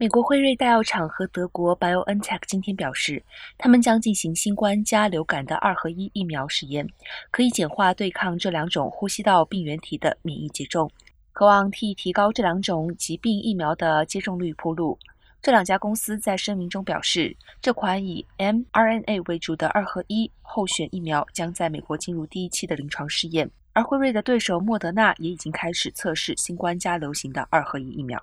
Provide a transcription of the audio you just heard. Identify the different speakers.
Speaker 1: 美国辉瑞大药厂和德国 BioNTech 今天表示，他们将进行新冠加流感的二合一疫苗实验，可以简化对抗这两种呼吸道病原体的免疫接种。渴望替提高这两种疾病疫苗的接种率铺路。这两家公司在声明中表示，这款以 mRNA 为主的二合一候选疫苗将在美国进入第一期的临床试验。而辉瑞的对手莫德纳也已经开始测试新冠加流行的二合一疫苗。